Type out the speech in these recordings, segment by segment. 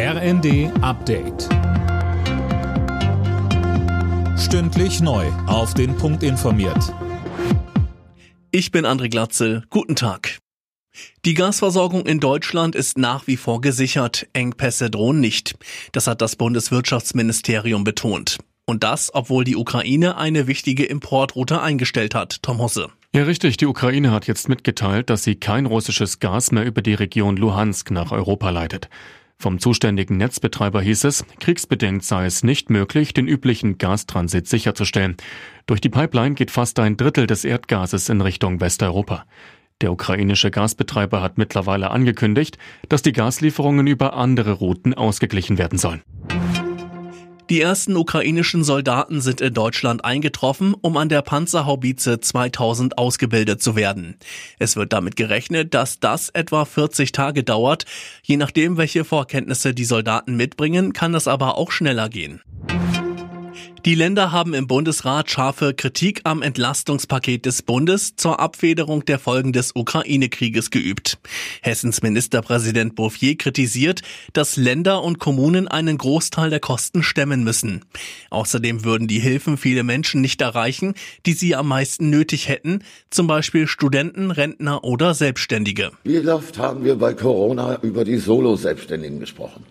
RND Update. Stündlich neu. Auf den Punkt informiert. Ich bin André Glatzel. Guten Tag. Die Gasversorgung in Deutschland ist nach wie vor gesichert. Engpässe drohen nicht. Das hat das Bundeswirtschaftsministerium betont. Und das, obwohl die Ukraine eine wichtige Importroute eingestellt hat. Tom Hosse. Ja, richtig. Die Ukraine hat jetzt mitgeteilt, dass sie kein russisches Gas mehr über die Region Luhansk nach Europa leitet. Vom zuständigen Netzbetreiber hieß es, kriegsbedingt sei es nicht möglich, den üblichen Gastransit sicherzustellen. Durch die Pipeline geht fast ein Drittel des Erdgases in Richtung Westeuropa. Der ukrainische Gasbetreiber hat mittlerweile angekündigt, dass die Gaslieferungen über andere Routen ausgeglichen werden sollen. Die ersten ukrainischen Soldaten sind in Deutschland eingetroffen, um an der Panzerhaubitze 2000 ausgebildet zu werden. Es wird damit gerechnet, dass das etwa 40 Tage dauert. Je nachdem, welche Vorkenntnisse die Soldaten mitbringen, kann es aber auch schneller gehen. Die Länder haben im Bundesrat scharfe Kritik am Entlastungspaket des Bundes zur Abfederung der Folgen des Ukraine-Krieges geübt. Hessens Ministerpräsident Bouffier kritisiert, dass Länder und Kommunen einen Großteil der Kosten stemmen müssen. Außerdem würden die Hilfen viele Menschen nicht erreichen, die sie am meisten nötig hätten, zum Beispiel Studenten, Rentner oder Selbstständige. Wie oft haben wir bei Corona über die Solo-Selbstständigen gesprochen,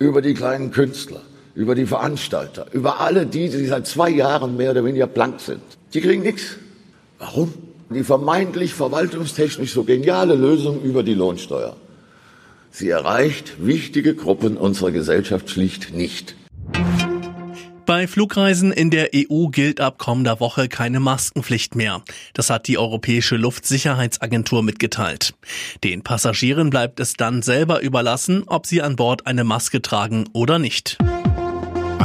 über die kleinen Künstler über die Veranstalter, über alle die, die seit zwei Jahren mehr oder weniger blank sind. Die kriegen nichts. Warum? Die vermeintlich verwaltungstechnisch so geniale Lösung über die Lohnsteuer. Sie erreicht wichtige Gruppen unserer Gesellschaft schlicht nicht. Bei Flugreisen in der EU gilt ab kommender Woche keine Maskenpflicht mehr. Das hat die Europäische Luftsicherheitsagentur mitgeteilt. Den Passagieren bleibt es dann selber überlassen, ob sie an Bord eine Maske tragen oder nicht.